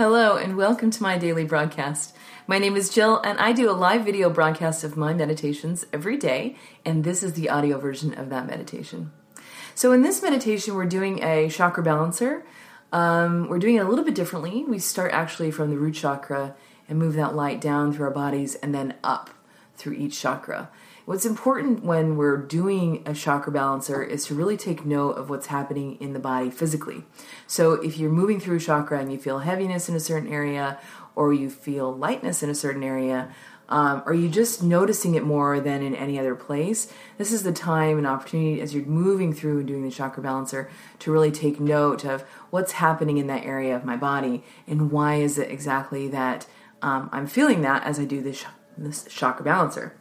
Hello, and welcome to my daily broadcast. My name is Jill, and I do a live video broadcast of my meditations every day, and this is the audio version of that meditation. So, in this meditation, we're doing a chakra balancer. Um, we're doing it a little bit differently. We start actually from the root chakra and move that light down through our bodies and then up through each chakra. What's important when we're doing a chakra balancer is to really take note of what's happening in the body physically. So if you're moving through a chakra and you feel heaviness in a certain area, or you feel lightness in a certain area, um, are you just noticing it more than in any other place? This is the time and opportunity as you're moving through and doing the chakra balancer to really take note of what's happening in that area of my body and why is it exactly that um, I'm feeling that as I do this, this chakra balancer.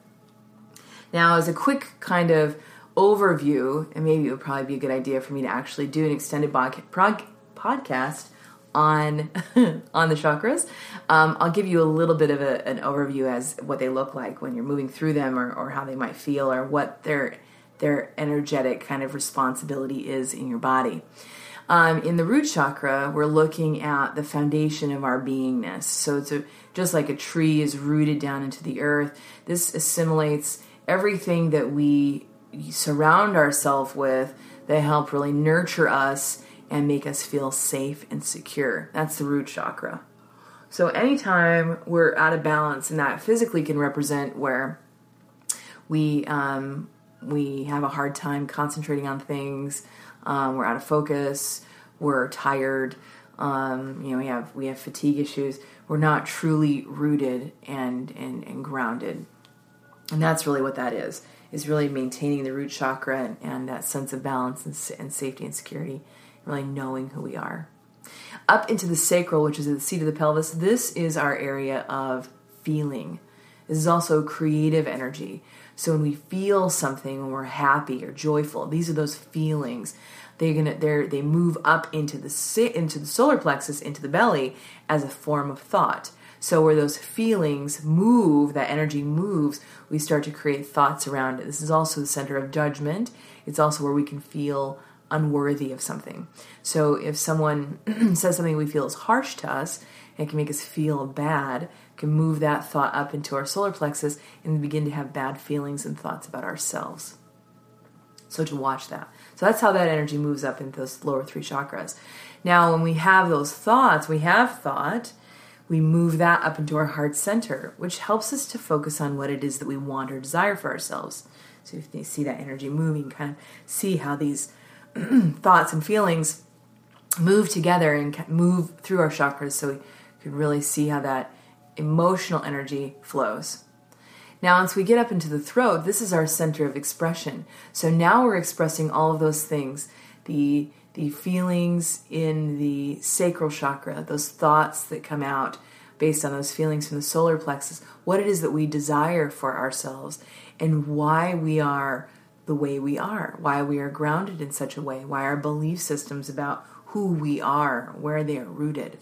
Now, as a quick kind of overview, and maybe it would probably be a good idea for me to actually do an extended podcast on on the chakras. Um, I'll give you a little bit of a, an overview as what they look like when you're moving through them, or, or how they might feel, or what their their energetic kind of responsibility is in your body. Um, in the root chakra, we're looking at the foundation of our beingness. So it's a, just like a tree is rooted down into the earth. This assimilates everything that we surround ourselves with that help really nurture us and make us feel safe and secure. That's the root chakra. So anytime we're out of balance, and that physically can represent where we um, we have a hard time concentrating on things, um, we're out of focus, we're tired, um, you know, we have we have fatigue issues. We're not truly rooted and and, and grounded. And that's really what that is, is really maintaining the root chakra and, and that sense of balance and, and safety and security, really knowing who we are. Up into the sacral, which is the seat of the pelvis, this is our area of feeling. This is also creative energy. So when we feel something, when we're happy or joyful, these are those feelings. They're gonna they're they move up into the sit into the solar plexus, into the belly, as a form of thought. So, where those feelings move, that energy moves, we start to create thoughts around it. This is also the center of judgment. It's also where we can feel unworthy of something. So, if someone says something we feel is harsh to us, it can make us feel bad, can move that thought up into our solar plexus and begin to have bad feelings and thoughts about ourselves. So, to watch that. So, that's how that energy moves up into those lower three chakras. Now, when we have those thoughts, we have thought we move that up into our heart center, which helps us to focus on what it is that we want or desire for ourselves. So if you see that energy moving, kind of see how these thoughts and feelings move together and move through our chakras so we can really see how that emotional energy flows. Now, once we get up into the throat, this is our center of expression. So now we're expressing all of those things the the feelings in the sacral chakra, those thoughts that come out based on those feelings from the solar plexus, what it is that we desire for ourselves, and why we are the way we are, why we are grounded in such a way, why our belief systems about who we are, where they are rooted.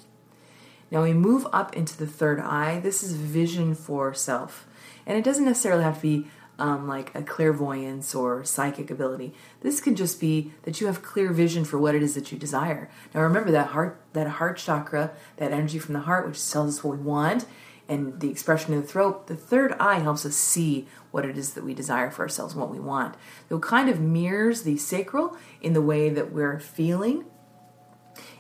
Now we move up into the third eye. This is vision for self. And it doesn't necessarily have to be um, like a clairvoyance or psychic ability. This could just be that you have clear vision for what it is that you desire. Now remember that heart, that heart chakra, that energy from the heart, which tells us what we want, and the expression in the throat. The third eye helps us see what it is that we desire for ourselves and what we want. So it kind of mirrors the sacral in the way that we're feeling,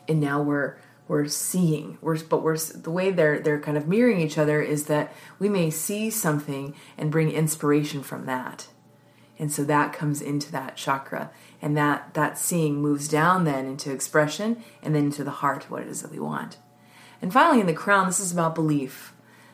and now we're we're seeing we're but we're the way they're they're kind of mirroring each other is that we may see something and bring inspiration from that. And so that comes into that chakra. And that that seeing moves down then into expression and then into the heart what it is that we want. And finally in the crown this is about belief.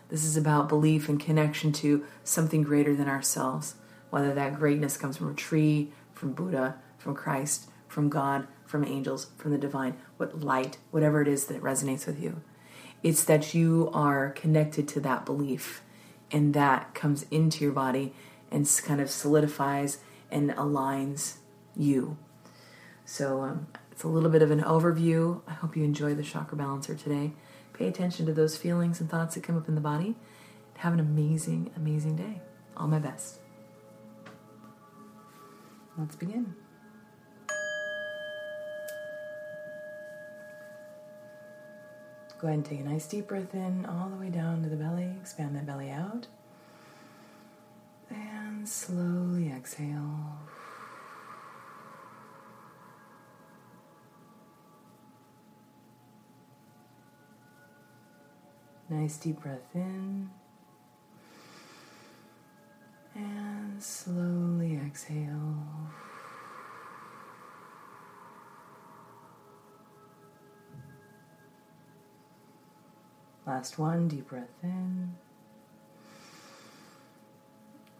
This is about belief and connection to something greater than ourselves. Whether that greatness comes from a tree from buddha from christ from God, from angels, from the divine, what light, whatever it is that resonates with you. It's that you are connected to that belief and that comes into your body and kind of solidifies and aligns you. So um, it's a little bit of an overview. I hope you enjoy the chakra balancer today. Pay attention to those feelings and thoughts that come up in the body. Have an amazing, amazing day. All my best. Let's begin. Go ahead and take a nice deep breath in all the way down to the belly. Expand that belly out. And slowly exhale. Nice deep breath in. And slowly exhale. Last one, deep breath in.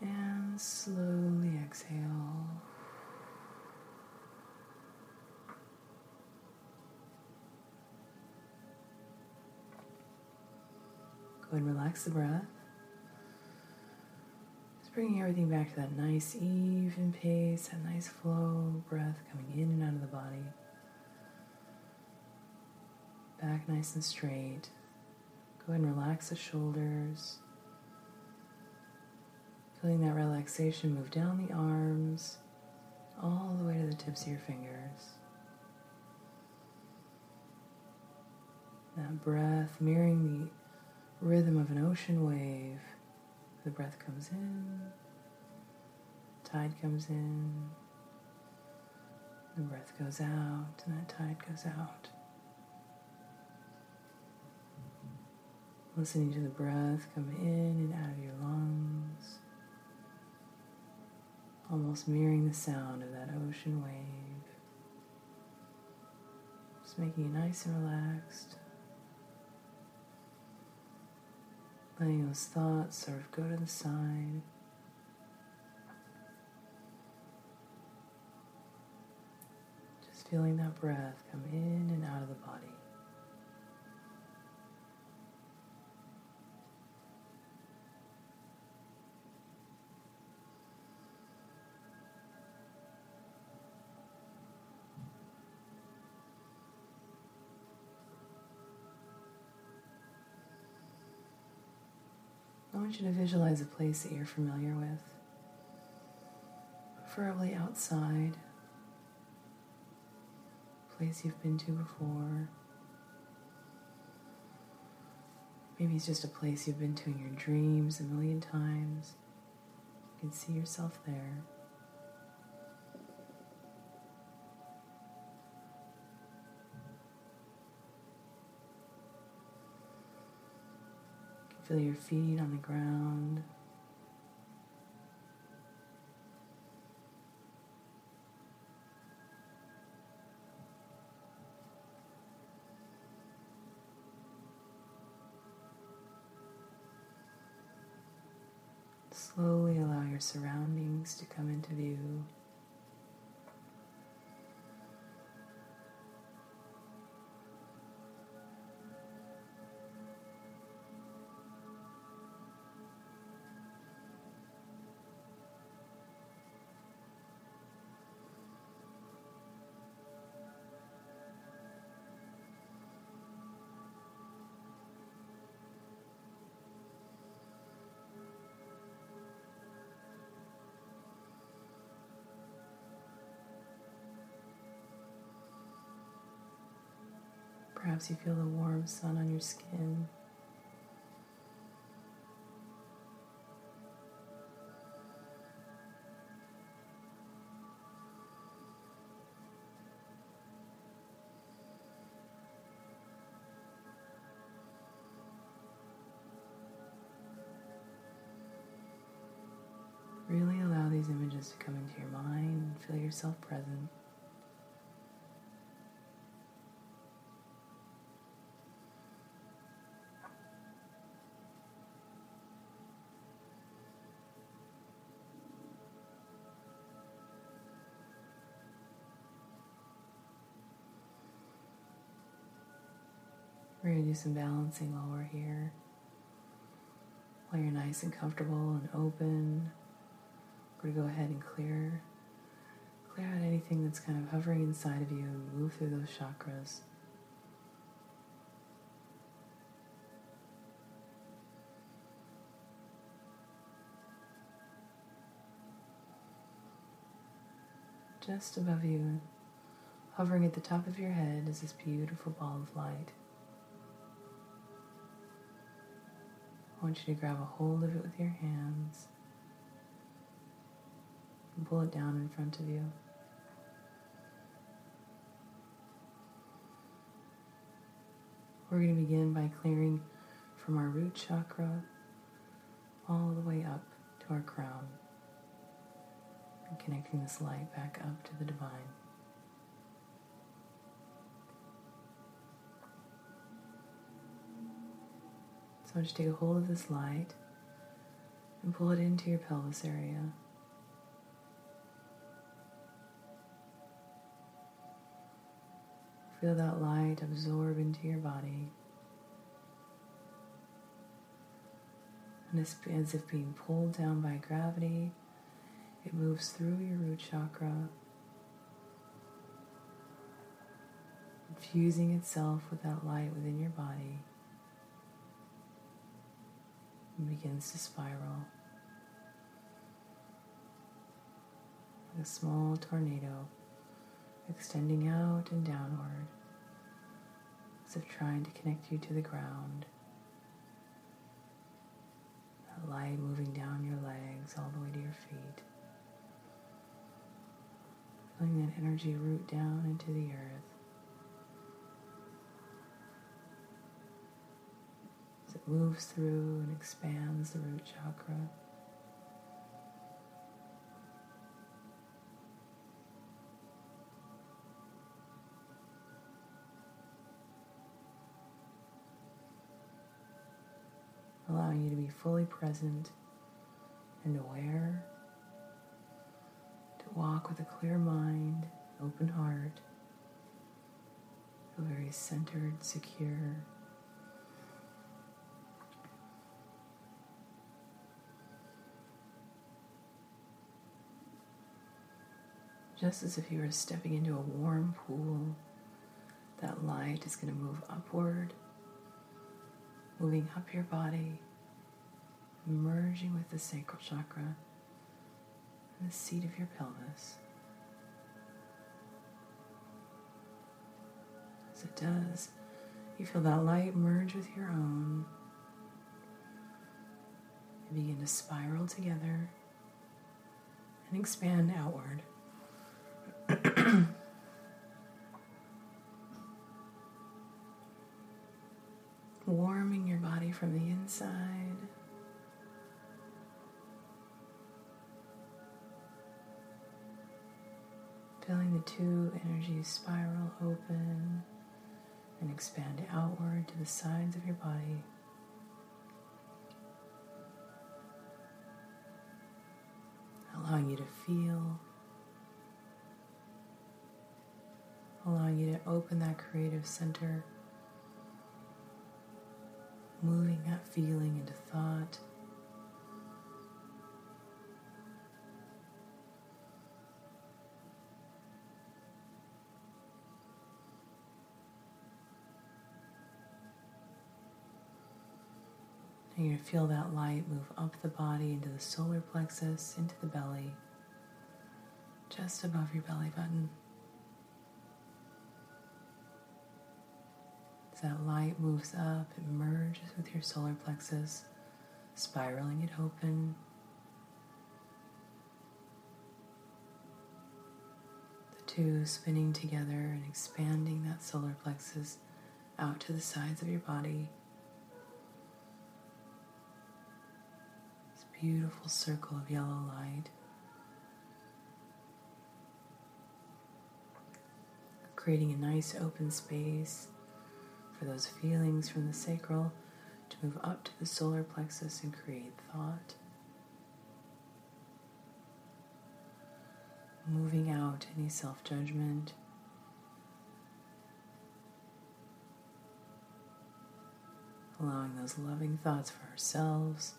And slowly exhale. Go and relax the breath. Just bringing everything back to that nice, even pace, that nice flow, breath coming in and out of the body. Back nice and straight. Go ahead and relax the shoulders. Feeling that relaxation move down the arms, all the way to the tips of your fingers. That breath mirroring the rhythm of an ocean wave. The breath comes in, tide comes in, the breath goes out, and that tide goes out. Listening to the breath come in and out of your lungs, almost mirroring the sound of that ocean wave. Just making you nice and relaxed. letting those thoughts sort of go to the side. Just feeling that breath come in and out of the body. Want you to visualize a place that you're familiar with, preferably outside, a place you've been to before. Maybe it's just a place you've been to in your dreams a million times. You can see yourself there. Feel your feet on the ground. Slowly allow your surroundings to come into view. Perhaps you feel the warm sun on your skin. Really allow these images to come into your mind feel yourself present. We're going to do some balancing while we're here. While you're nice and comfortable and open, we're going to go ahead and clear clear out anything that's kind of hovering inside of you and move through those chakras. Just above you, hovering at the top of your head, is this beautiful ball of light. I want you to grab a hold of it with your hands and pull it down in front of you. We're going to begin by clearing from our root chakra all the way up to our crown and connecting this light back up to the divine. So just take a hold of this light and pull it into your pelvis area. Feel that light absorb into your body. And it's as if being pulled down by gravity, it moves through your root chakra, infusing itself with that light within your body, and begins to spiral. Like a small tornado extending out and downward, as if trying to connect you to the ground. That light moving down your legs all the way to your feet. Feeling that energy root down into the earth. Moves through and expands the root chakra. allowing you to be fully present and aware, to walk with a clear mind, open heart, feel very centered, secure. Just as if you were stepping into a warm pool, that light is going to move upward moving up your body, merging with the sacral chakra and the seat of your pelvis. As it does, you feel that light merge with your own and begin to spiral together and expand outward. warming your body from the inside. Feeling the two energies spiral open and expand outward to the sides of your body. Allowing you to feel, allowing you to open that creative center moving that feeling into thought. You're going to feel that light move up the body into the solar plexus, into the belly, just above your belly button. That light moves up, it merges with your solar plexus, spiraling it open. The two spinning together and expanding that solar plexus out to the sides of your body. This beautiful circle of yellow light. Creating a nice open space for those feelings from the sacral to move up to the solar plexus and create thought. Moving out any self judgment. allowing those loving thoughts for ourselves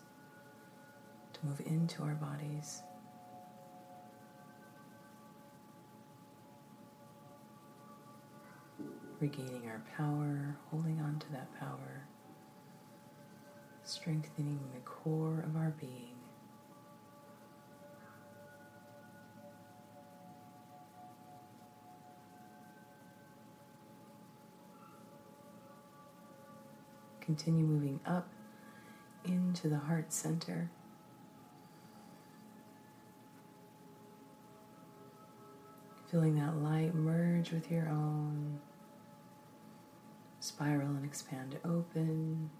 to move into our bodies. Regaining our power, holding on to that power, strengthening the core of our being. Continue moving up into the heart center. Feeling that light merge with your own. Spiral and expand open.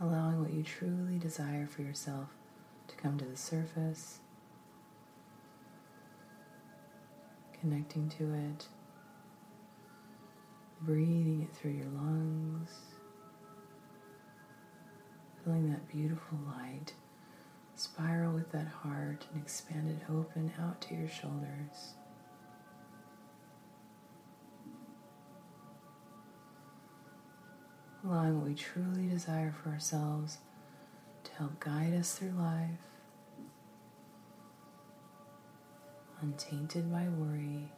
allowing what you truly desire for yourself to come to the surface, connecting to it, breathing it through your lungs, feeling that beautiful light spiral with that heart and expand it open out to your shoulders. allowing what we truly desire for ourselves to help guide us through life, untainted by worry,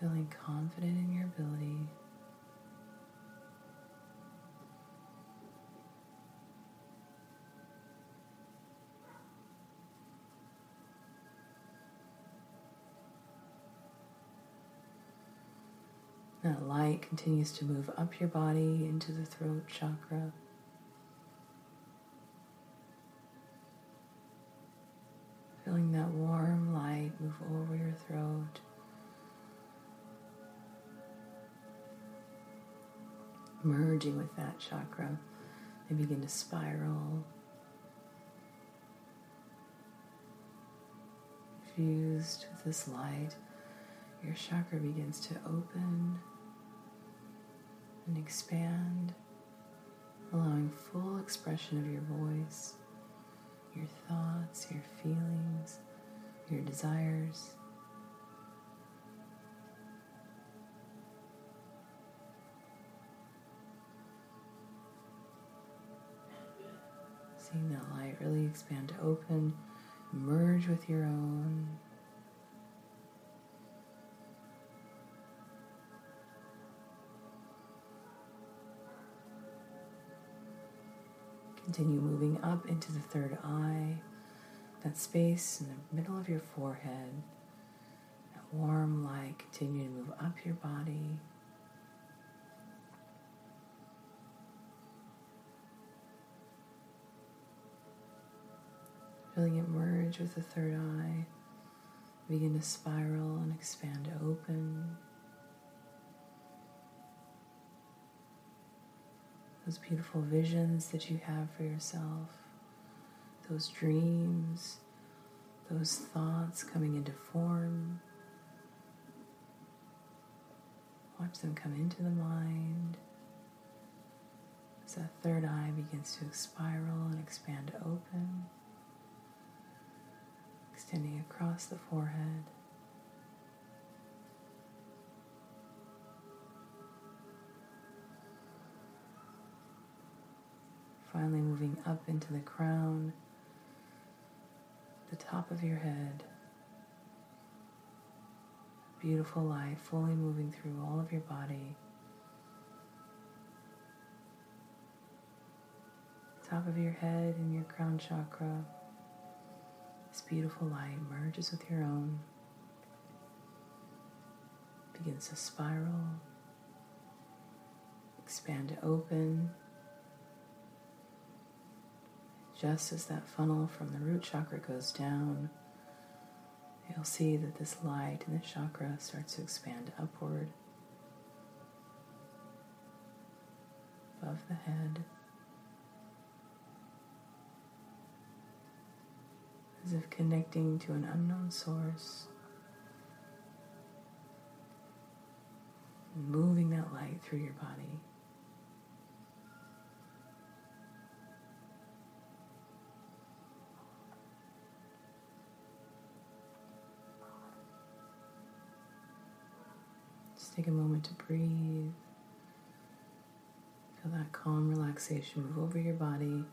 feeling confident in your ability. That light continues to move up your body into the throat chakra. Feeling that warm light move over your throat. Merging with that chakra, they begin to spiral. Fused with this light, your chakra begins to open and expand, allowing full expression of your voice, your thoughts, your feelings, your desires. Seeing that light really expand to open, merge with your own. Continue moving up into the third eye, that space in the middle of your forehead. That warm light continue to move up your body. Feeling it merge with the third eye. Begin to spiral and expand open. Those beautiful visions that you have for yourself, those dreams, those thoughts coming into form. Watch them come into the mind as that third eye begins to spiral and expand open, extending across the forehead. Finally moving up into the crown, the top of your head. Beautiful light fully moving through all of your body. Top of your head and your crown chakra. This beautiful light merges with your own, begins to spiral, expand to open just as that funnel from the root chakra goes down, you'll see that this light in the chakra starts to expand upward above the head. As if connecting to an unknown source, moving that light through your body. Take a moment to breathe. Feel that calm relaxation move over your body.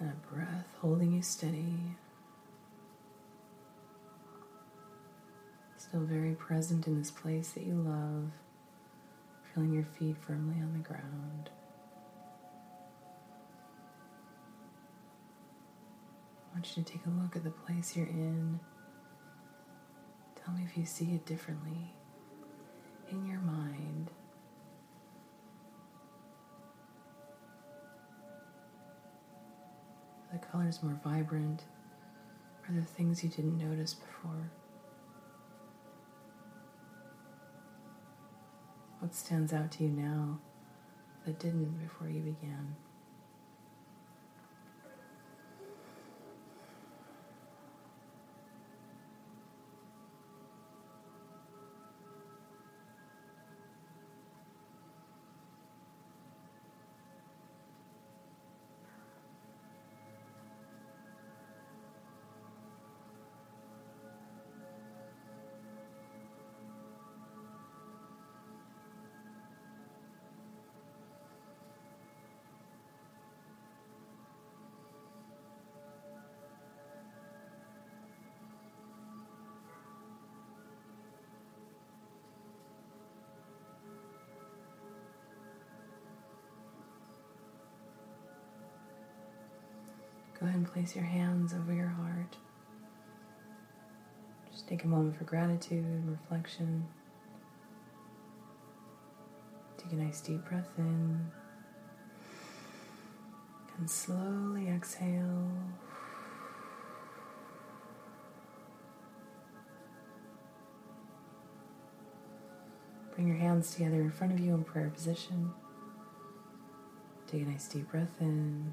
That breath holding you steady. Still very present in this place that you love, feeling your feet firmly on the ground. I want you to take a look at the place you're in. Tell me if you see it differently in your mind. Are the colors more vibrant? Are there things you didn't notice before? What stands out to you now that didn't before you began? Go ahead and place your hands over your heart. Just take a moment for gratitude and reflection. Take a nice deep breath in. And slowly exhale. Bring your hands together in front of you in prayer position. Take a nice deep breath in.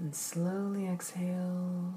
And slowly exhale.